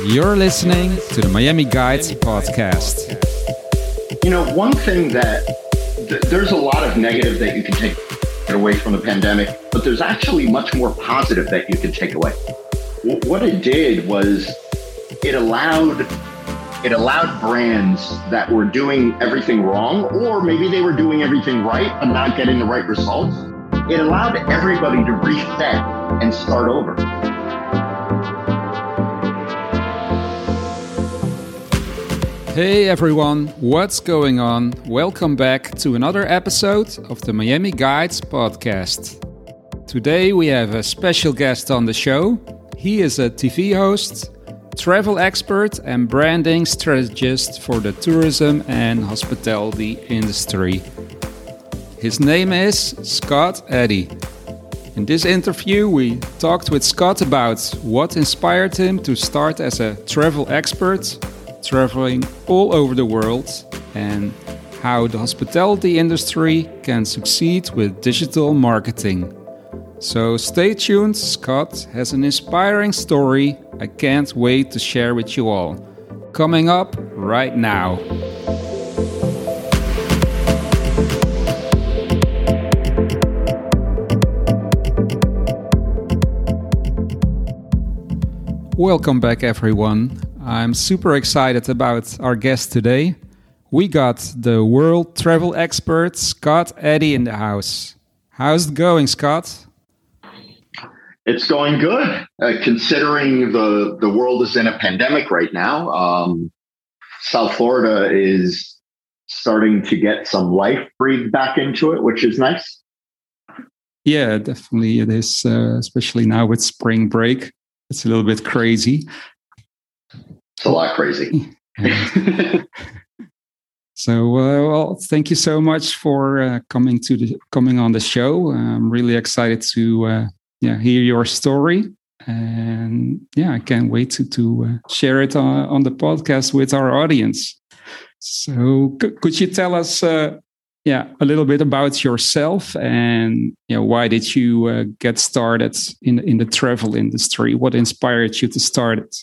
You're listening to the Miami Guides podcast. You know, one thing that th- there's a lot of negative that you can take away from the pandemic, but there's actually much more positive that you can take away. W- what it did was it allowed it allowed brands that were doing everything wrong, or maybe they were doing everything right but not getting the right results. It allowed everybody to reset and start over. Hey everyone, what's going on? Welcome back to another episode of the Miami Guides podcast. Today we have a special guest on the show. He is a TV host, travel expert, and branding strategist for the tourism and hospitality industry. His name is Scott Eddy. In this interview, we talked with Scott about what inspired him to start as a travel expert traveling all over the world and how the hospitality industry can succeed with digital marketing. So stay tuned, Scott has an inspiring story I can't wait to share with you all. Coming up right now. Welcome back, everyone. I'm super excited about our guest today. We got the world travel expert Scott Eddy in the house. How's it going, Scott? It's going good, uh, considering the the world is in a pandemic right now. Um, South Florida is starting to get some life breathed back into it, which is nice. Yeah, definitely it is, uh, especially now with spring break. It's a little bit crazy. It's a lot crazy. so, uh, well, thank you so much for uh, coming to the coming on the show. I'm really excited to uh, yeah hear your story, and yeah, I can't wait to to uh, share it on, on the podcast with our audience. So, c- could you tell us? Uh, yeah, a little bit about yourself and you know why did you uh, get started in in the travel industry? What inspired you to start it?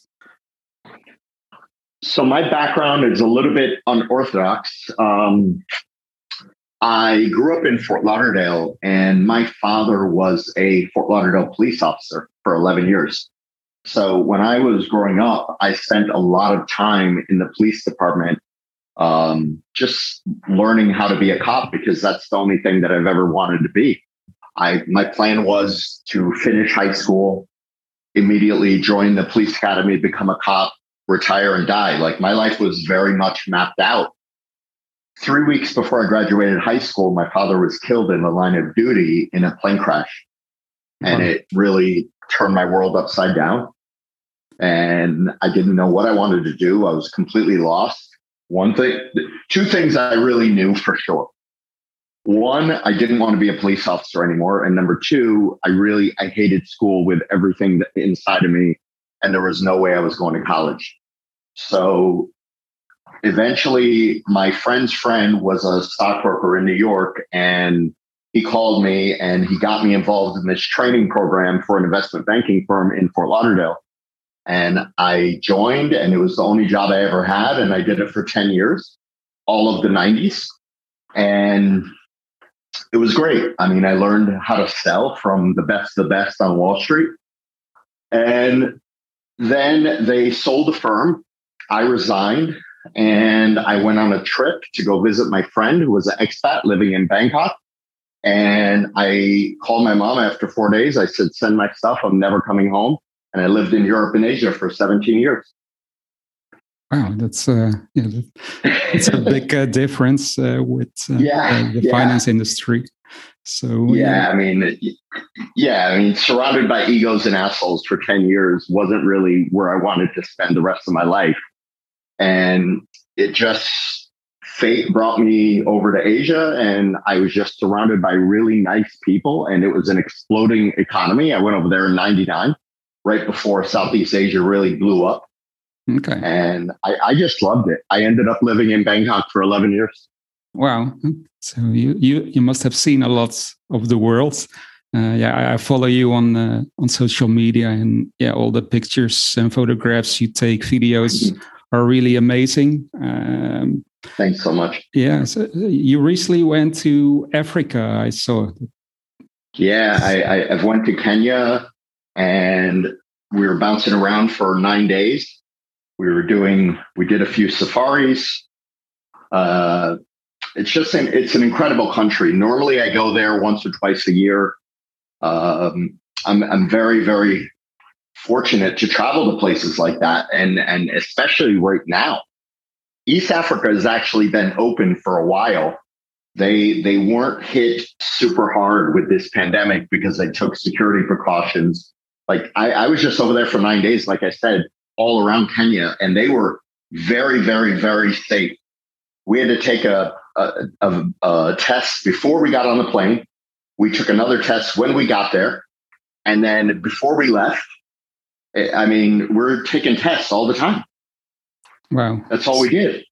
So my background is a little bit unorthodox. Um, I grew up in Fort Lauderdale, and my father was a Fort Lauderdale police officer for 11 years. So when I was growing up, I spent a lot of time in the police department, um, just learning how to be a cop because that's the only thing that I've ever wanted to be. I my plan was to finish high school, immediately join the police academy, become a cop, retire and die. Like my life was very much mapped out. Three weeks before I graduated high school, my father was killed in the line of duty in a plane crash. And it really turned my world upside down. And I didn't know what I wanted to do. I was completely lost. One thing, two things I really knew for sure. One, I didn't want to be a police officer anymore. And number two, I really, I hated school with everything inside of me. And there was no way I was going to college. So eventually, my friend's friend was a stockbroker in New York, and he called me and he got me involved in this training program for an investment banking firm in Fort Lauderdale. And I joined, and it was the only job I ever had. And I did it for 10 years, all of the 90s. And it was great. I mean, I learned how to sell from the best the best on Wall Street. And then they sold the firm. I resigned and I went on a trip to go visit my friend who was an expat living in Bangkok. And I called my mom after four days. I said, send my stuff. I'm never coming home. And I lived in Europe and Asia for 17 years. Wow, that's uh, yeah, it's a big uh, difference uh, with uh, yeah, the yeah. finance industry. So yeah, I mean, yeah, I mean, surrounded by egos and assholes for 10 years wasn't really where I wanted to spend the rest of my life. And it just fate brought me over to Asia and I was just surrounded by really nice people and it was an exploding economy. I went over there in 99, right before Southeast Asia really blew up. Okay. And I, I just loved it. I ended up living in Bangkok for 11 years. Wow. So you, you, you must have seen a lot of the world. uh, yeah, I follow you on uh, on social media, and yeah, all the pictures and photographs you take, videos mm-hmm. Are really amazing. Um, Thanks so much. Yeah, so you recently went to Africa. I saw. Yeah, I, I I've went to Kenya, and we were bouncing around for nine days. We were doing, we did a few safaris. Uh, it's just an, it's an incredible country. Normally, I go there once or twice a year. Um, I'm I'm very very fortunate to travel to places like that, and and especially right now, East Africa has actually been open for a while. They they weren't hit super hard with this pandemic because they took security precautions. Like I, I was just over there for nine days, like I said, all around Kenya, and they were very, very, very safe. We had to take a, a, a, a test before we got on the plane. We took another test when we got there. And then before we left, I mean, we're taking tests all the time. Wow. That's all we did.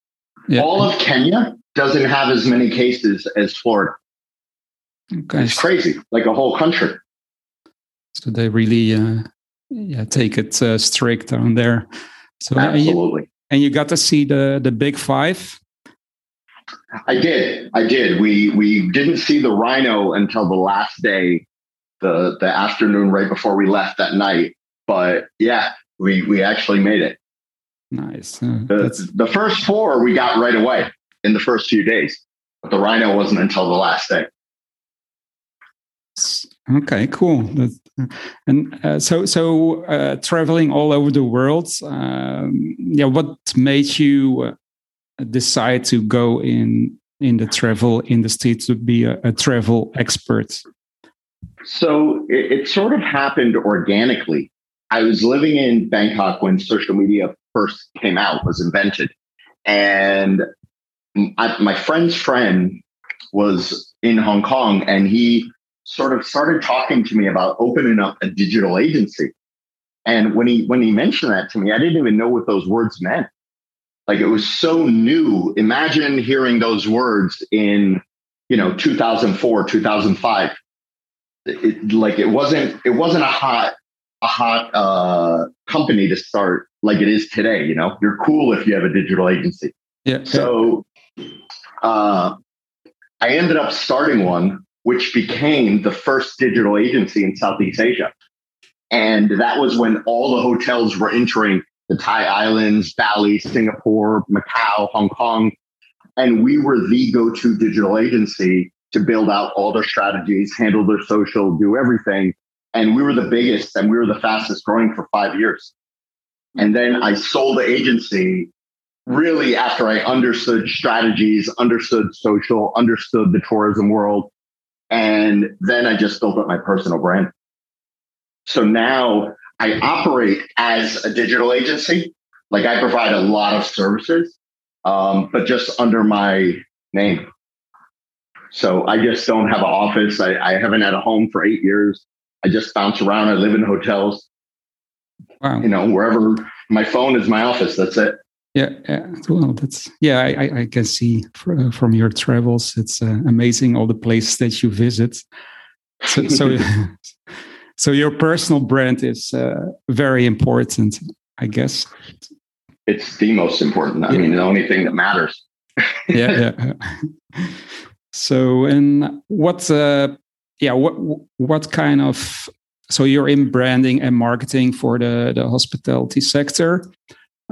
Yeah. All of Kenya doesn't have as many cases as Florida. Okay. It's crazy, like a whole country. So they really uh, yeah, take it uh, strict on there. So absolutely. And you, and you got to see the the big five. I did. I did. We we didn't see the rhino until the last day, the the afternoon right before we left that night. But yeah, we we actually made it. Nice. Uh, the, the first four we got right away in the first few days, but the rhino wasn't until the last day. Okay, cool. And uh, so, so uh, traveling all over the world. Um, yeah, what made you uh, decide to go in in the travel industry to be a, a travel expert? So it, it, sort of happened organically. I was living in Bangkok when social media first came out, was invented, and I, my friend's friend was in Hong Kong, and he sort of started talking to me about opening up a digital agency. And when he when he mentioned that to me, I didn't even know what those words meant. Like it was so new. Imagine hearing those words in, you know, 2004, 2005. It, like it wasn't it wasn't a hot a hot uh, company to start like it is today. You know, you're cool if you have a digital agency. Yeah. So uh, I ended up starting one which became the first digital agency in Southeast Asia. And that was when all the hotels were entering the Thai Islands, Bali, Singapore, Macau, Hong Kong. And we were the go to digital agency to build out all their strategies, handle their social, do everything. And we were the biggest and we were the fastest growing for five years. And then I sold the agency really after I understood strategies, understood social, understood the tourism world, and then I just built up my personal brand. So now I operate as a digital agency. Like I provide a lot of services, um, but just under my name. So I just don't have an office. I, I haven't had a home for eight years. I just bounce around. I live in hotels. Wow. You know, wherever my phone is my office. That's it. Yeah, yeah. Well, that's yeah. I, I can see uh, from your travels, it's uh, amazing all the places that you visit. So, so, so your personal brand is uh, very important, I guess. It's the most important. I yeah. mean, the only thing that matters. yeah, yeah. So, and what? Uh, yeah, what what kind of? So you're in branding and marketing for the the hospitality sector.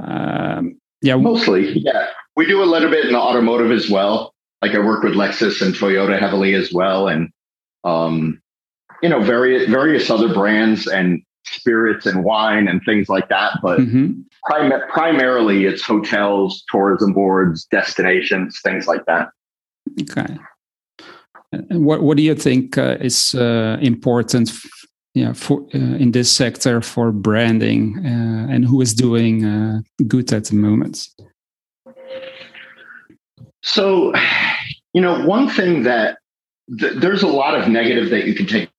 Um, yeah. Mostly. Yeah. We do a little bit in the automotive as well. Like I work with Lexus and Toyota heavily as well. And, um, you know, various, various other brands and spirits and wine and things like that. But mm-hmm. prim- primarily it's hotels, tourism boards, destinations, things like that. Okay. And what, what do you think uh, is uh, important yeah for uh, in this sector for branding uh, and who is doing uh, good at the moment? So you know one thing that th- there's a lot of negative that you can take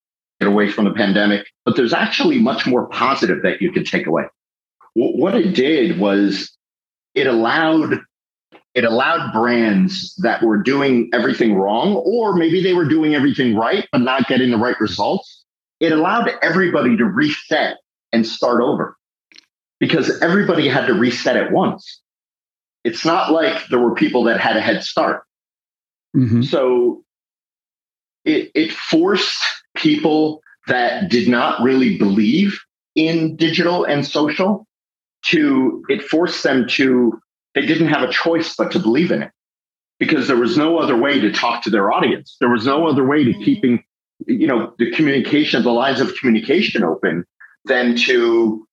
away from the pandemic but there's actually much more positive that you can take away. W- what it did was it allowed it allowed brands that were doing everything wrong, or maybe they were doing everything right, but not getting the right results. It allowed everybody to reset and start over because everybody had to reset at once. It's not like there were people that had a head start. Mm-hmm. So it, it forced people that did not really believe in digital and social to, it forced them to, they didn't have a choice but to believe in it because there was no other way to talk to their audience. There was no other way to keeping, you know, the communication, the lines of communication open than to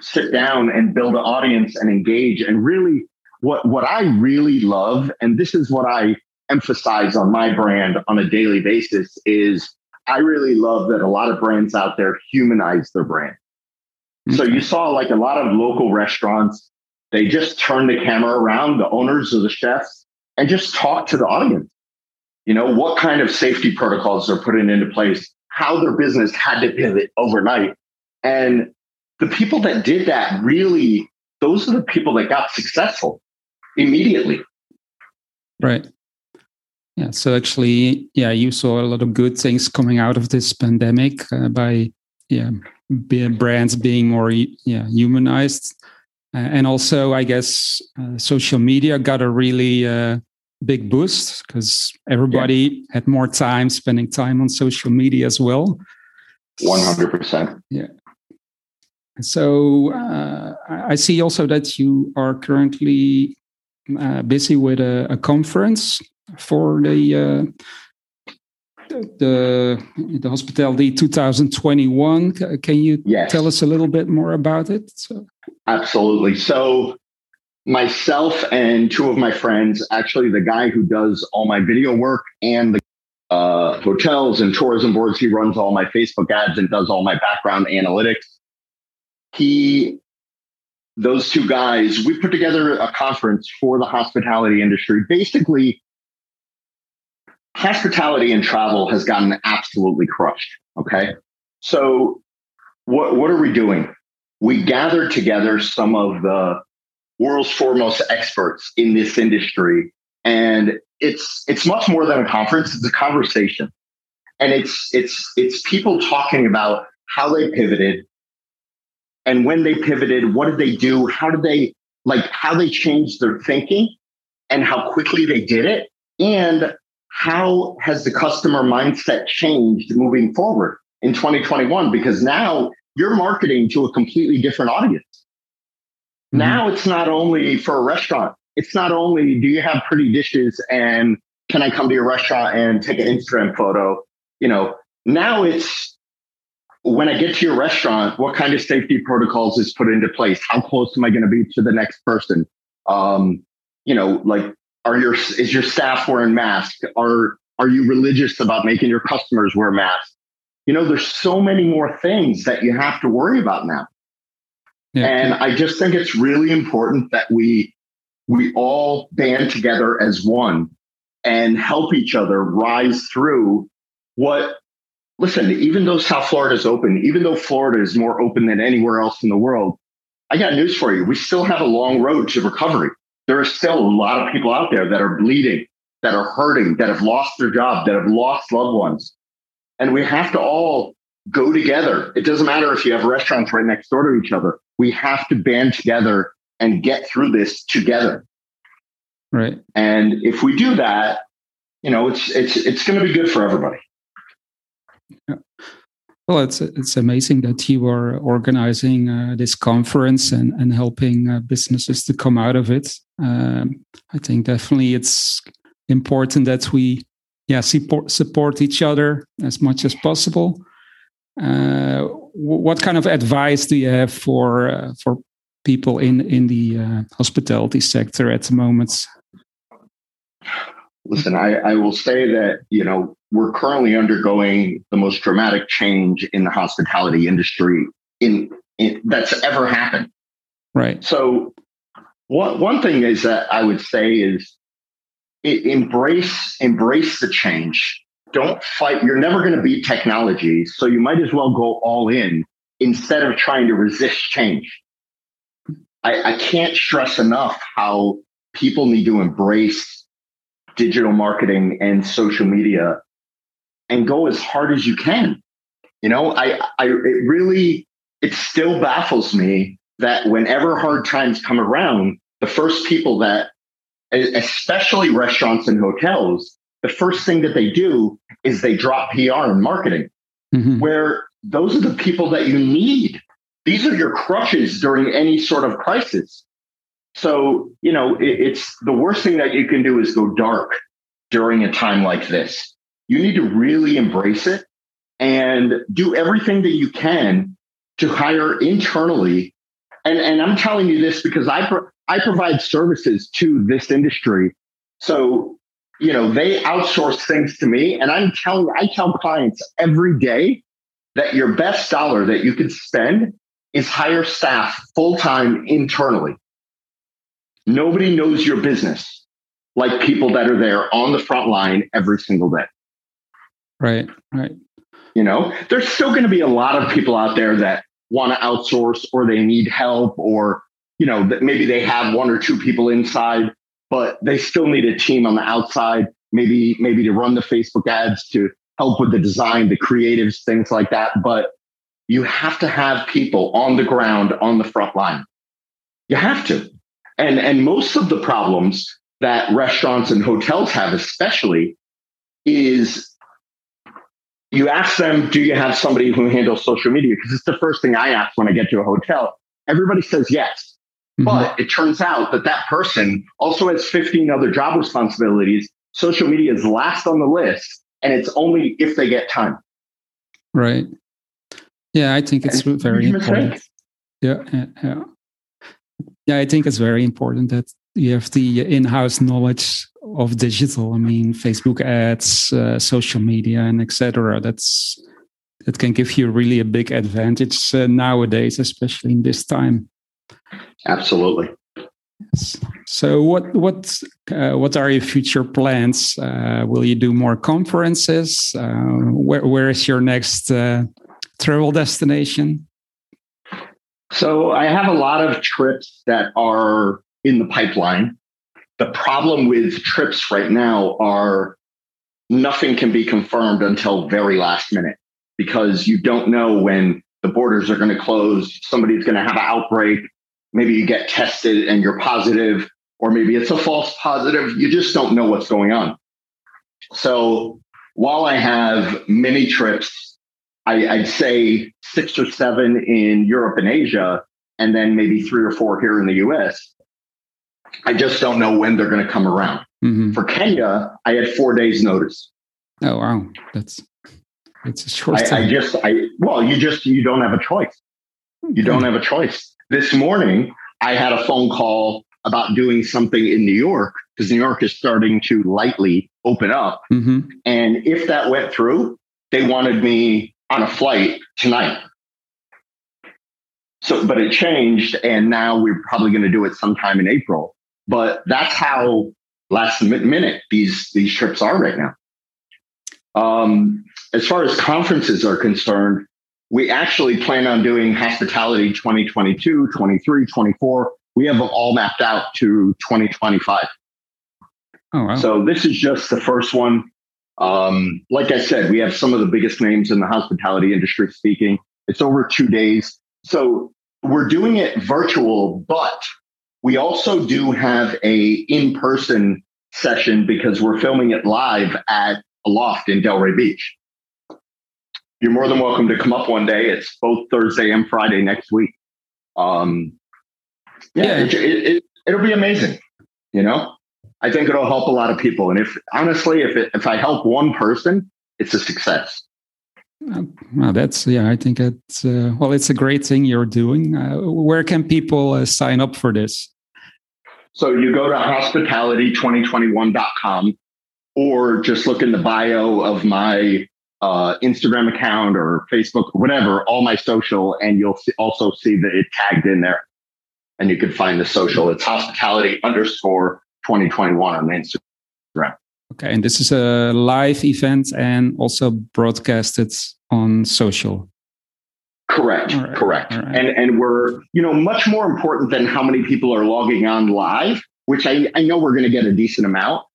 sit down and build an audience and engage and really what what I really love and this is what I emphasize on my brand on a daily basis is I really love that a lot of brands out there humanize their brand. Okay. So you saw like a lot of local restaurants, they just turn the camera around, the owners or the chefs, and just talk to the audience. You know, what kind of safety protocols they're putting into place, how their business had to pivot overnight. And the people that did that really, those are the people that got successful immediately. Right. Yeah. So actually, yeah, you saw a lot of good things coming out of this pandemic uh, by yeah brands being more yeah humanized, and also I guess uh, social media got a really uh, big boost because everybody yeah. had more time spending time on social media as well. One hundred percent. Yeah. So uh, I see also that you are currently uh, busy with a, a, conference for the the the hospitality 2021. Can you yes. tell us a little bit more about it? So. Absolutely. So myself and two of my friends, actually the guy who does all my video work and the uh, hotels and tourism boards, he runs all my Facebook ads and does all my background analytics he those two guys we put together a conference for the hospitality industry basically hospitality and travel has gotten absolutely crushed okay so what what are we doing we gathered together some of the world's foremost experts in this industry and it's it's much more than a conference it's a conversation and it's it's it's people talking about how they pivoted and when they pivoted, what did they do? How did they like how they changed their thinking and how quickly they did it? And how has the customer mindset changed moving forward in 2021? Because now you're marketing to a completely different audience. Mm-hmm. Now it's not only for a restaurant. It's not only do you have pretty dishes and can I come to your restaurant and take an Instagram photo? You know, now it's when I get to your restaurant, what kind of safety protocols is put into place? How close am I going to be to the next person? Um, you know, like, are your is your staff wearing masks? Are are you religious about making your customers wear masks? You know, there's so many more things that you have to worry about now. Yeah. And I just think it's really important that we we all band together as one and help each other rise through what listen, even though South Florida is open, even though Florida is more open than anywhere else in the world, I got news for you. We still have a long road to recovery. There are still a lot of people out there that are bleeding, that are hurting, that have lost their job, that have lost loved ones. And we have to all go together. It doesn't matter if you have restaurants right next door to each other. We have to band together and get through this together. Right. And if we do that, you know, it's it's it's going to be good for everybody. Yeah. Well, it's it's amazing that you are organizing uh, this conference and and helping uh, businesses to come out of it. Um, I think definitely it's important that we yeah support support each other as much as possible. Uh, what kind of advice do you have for uh, for people in in the uh, hospitality sector at the moment? Listen, I, I will say that you know we're currently undergoing the most dramatic change in the hospitality industry in, in that's ever happened. Right. So, one one thing is that I would say is embrace embrace the change. Don't fight. You're never going to beat technology, so you might as well go all in instead of trying to resist change. I, I can't stress enough how people need to embrace digital marketing and social media and go as hard as you can. You know, I, I, it really, it still baffles me that whenever hard times come around, the first people that, especially restaurants and hotels, the first thing that they do is they drop PR and marketing, mm-hmm. where those are the people that you need. These are your crutches during any sort of crisis. So, you know, it, it's the worst thing that you can do is go dark during a time like this. You need to really embrace it and do everything that you can to hire internally. And, and I'm telling you this because I, pro- I provide services to this industry. So, you know, they outsource things to me and I'm telling, I tell clients every day that your best dollar that you could spend is hire staff full time internally. Nobody knows your business like people that are there on the front line every single day. Right, right. You know, there's still going to be a lot of people out there that want to outsource or they need help or, you know, that maybe they have one or two people inside, but they still need a team on the outside, maybe, maybe to run the Facebook ads, to help with the design, the creatives, things like that. But you have to have people on the ground on the front line. You have to. And, and most of the problems that restaurants and hotels have, especially, is you ask them, do you have somebody who handles social media? Because it's the first thing I ask when I get to a hotel. Everybody says yes. Mm-hmm. But it turns out that that person also has 15 other job responsibilities. Social media is last on the list, and it's only if they get time. Right. Yeah, I think it's and very important. Yeah, yeah, yeah. I think it's very important that you have the in-house knowledge of digital. I mean, Facebook ads, uh, social media, and etc. That's that can give you really a big advantage uh, nowadays, especially in this time. Absolutely. Yes. So, what what uh, what are your future plans? Uh, will you do more conferences? Uh, where where is your next uh, travel destination? So, I have a lot of trips that are in the pipeline. The problem with trips right now are nothing can be confirmed until very last minute because you don't know when the borders are going to close, somebody's going to have an outbreak, maybe you get tested and you're positive, or maybe it's a false positive. You just don't know what's going on. So while I have many trips, I, would say six or seven in Europe and Asia, and then maybe three or four here in the US. I just don't know when they're going to come around. Mm-hmm. For Kenya, I had four days notice. Oh wow, that's it's a short I, I, just I well, you just you don't have a choice. You don't have a choice. This morning, I had a phone call about doing something in New York because New York is starting to lightly open up. Mm-hmm. And if that went through, they wanted me on a flight tonight. So, but it changed, and now we're probably going to do it sometime in April. But that's how last minute these these trips are right now. Um, as far as conferences are concerned, we actually plan on doing hospitality 2022, 23, 24. We have them all mapped out to 2025. Oh, wow. So this is just the first one. Um, like I said, we have some of the biggest names in the hospitality industry speaking. It's over two days. So we're doing it virtual, but we also do have a in-person session because we're filming it live at Aloft in Delray Beach. You're more than welcome to come up one day. It's both Thursday and Friday next week. Um, yeah, yeah. It, it, it, will be amazing. You know, I think it'll help a lot of people. And if honestly, if it, if I help one person, it's a success. Well, that's yeah. I think it's uh, well. It's a great thing you're doing. Uh, where can people uh, sign up for this? So you go to hospitality2021.com or just look in the bio of my uh, Instagram account or Facebook whatever, all my social, and you'll see, also see that it tagged in there. And you can find the social. It's hospitality underscore 2021 on Instagram. Okay. And this is a live event and also broadcasted on social. Correct. Right. Correct. Right. And and we're, you know, much more important than how many people are logging on live which I, I know we're going to get a decent amount.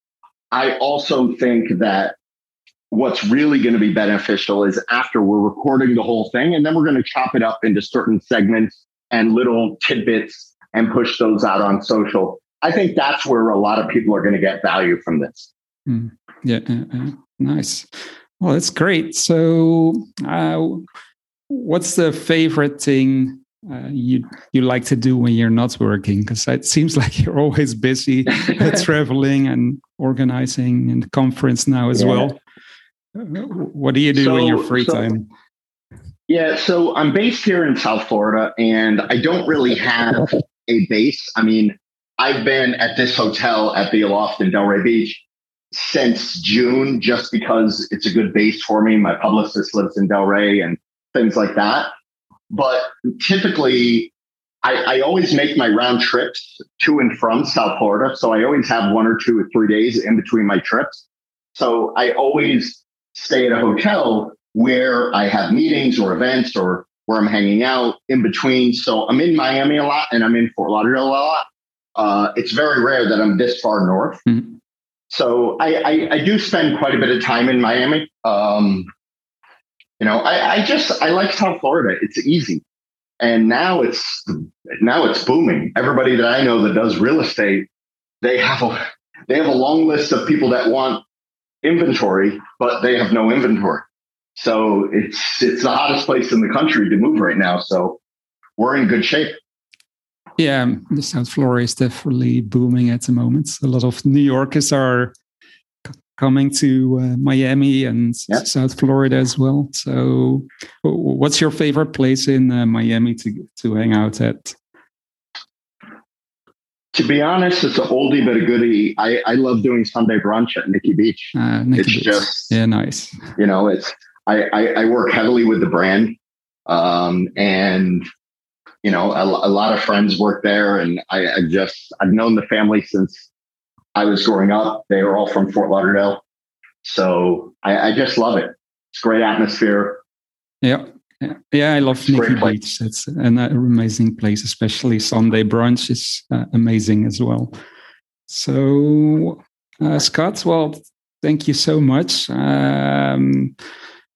I also think that what's really going to be beneficial is after we're recording the whole thing, and then we're going to chop it up into certain segments and little tidbits and push those out on social. I think that's where a lot of people are going to get value from this. Mm. Yeah, uh, nice. Well, that's great. So, uh, what's the favorite thing uh, you you like to do when you're not working? Because it seems like you're always busy traveling and organizing and conference now as yeah. well. Uh, what do you do so, in your free so, time? Yeah, so I'm based here in South Florida, and I don't really have a base. I mean, I've been at this hotel at the Aloft in Delray Beach since June, just because it's a good base for me. My publicist lives in Delray and things like that. But typically, I, I, always make my round trips to and from South Florida. So I always have one or two or three days in between my trips. So I always stay at a hotel where I have meetings or events or where I'm hanging out in between. So I'm in Miami a lot and I'm in Fort Lauderdale a lot. Uh, it's very rare that I'm this far north. Mm-hmm. So I, I, I, do spend quite a bit of time in Miami. Um, you know, I, I just I like South Florida. It's easy, and now it's now it's booming. Everybody that I know that does real estate, they have a they have a long list of people that want inventory, but they have no inventory. So it's it's the hottest place in the country to move right now. So we're in good shape. Yeah, the South Florida is definitely booming at the moment. A lot of New Yorkers are coming to uh, Miami and yep. South Florida as well. So, what's your favorite place in uh, Miami to to hang out at? To be honest, it's an oldie but a goodie. I, I love doing Sunday brunch at Nikki Beach. Uh, Nikki it's Beach. just yeah, nice. You know, it's I, I, I work heavily with the brand, um, and you know, a, a, lot of friends work there, and I, I just I've known the family since I was growing up. They were all from Fort Lauderdale. So I, I just love it. It's great atmosphere. Yeah. Yeah, I love Nikki Beach. It's an amazing place, especially Sunday brunch is uh, amazing as well. So, uh, Scott, well, thank you so much. Um,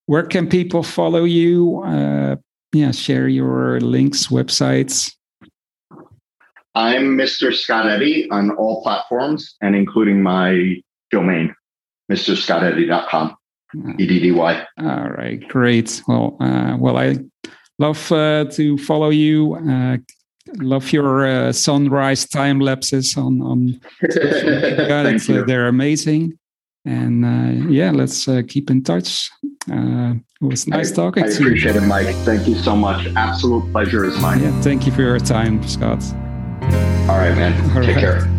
where can people follow you? Uh, yeah, share your links, websites. I'm Mr. Scott Eddy on all platforms and including my domain, mrscotteddy.com. EDDY. All right, great. Well, uh, well, I love uh, to follow you. Uh, love your uh, sunrise time lapses on on. Thank you. they're amazing, and uh, yeah, let's uh, keep in touch. Uh, it was nice I, talking I to you. I appreciate it, Mike. Thank you so much. Absolute pleasure is mine. Yeah, thank you for your time, Scott. All right, man. All Take right. care.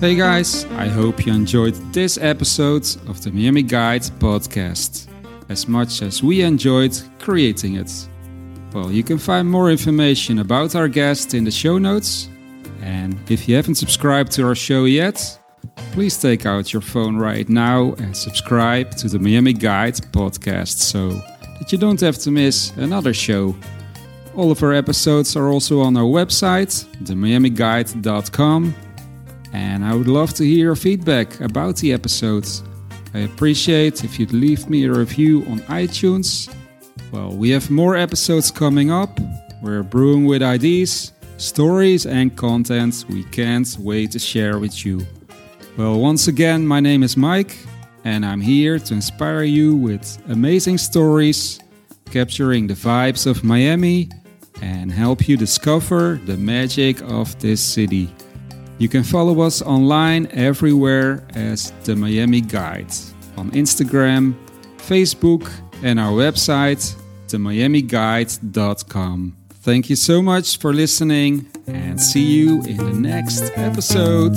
Hey guys, I hope you enjoyed this episode of the Miami Guide podcast as much as we enjoyed creating it. Well, you can find more information about our guest in the show notes. And if you haven't subscribed to our show yet, please take out your phone right now and subscribe to the Miami Guide podcast so that you don't have to miss another show. All of our episodes are also on our website, themiamiguide.com, and I would love to hear your feedback about the episodes. I appreciate if you'd leave me a review on iTunes. Well, we have more episodes coming up. We're brewing with ideas, stories, and content we can't wait to share with you. Well, once again, my name is Mike, and I'm here to inspire you with amazing stories, capturing the vibes of Miami, and help you discover the magic of this city. You can follow us online everywhere as the Miami Guide on Instagram, Facebook, and our website, themiamiguide.com. Thank you so much for listening and see you in the next episode.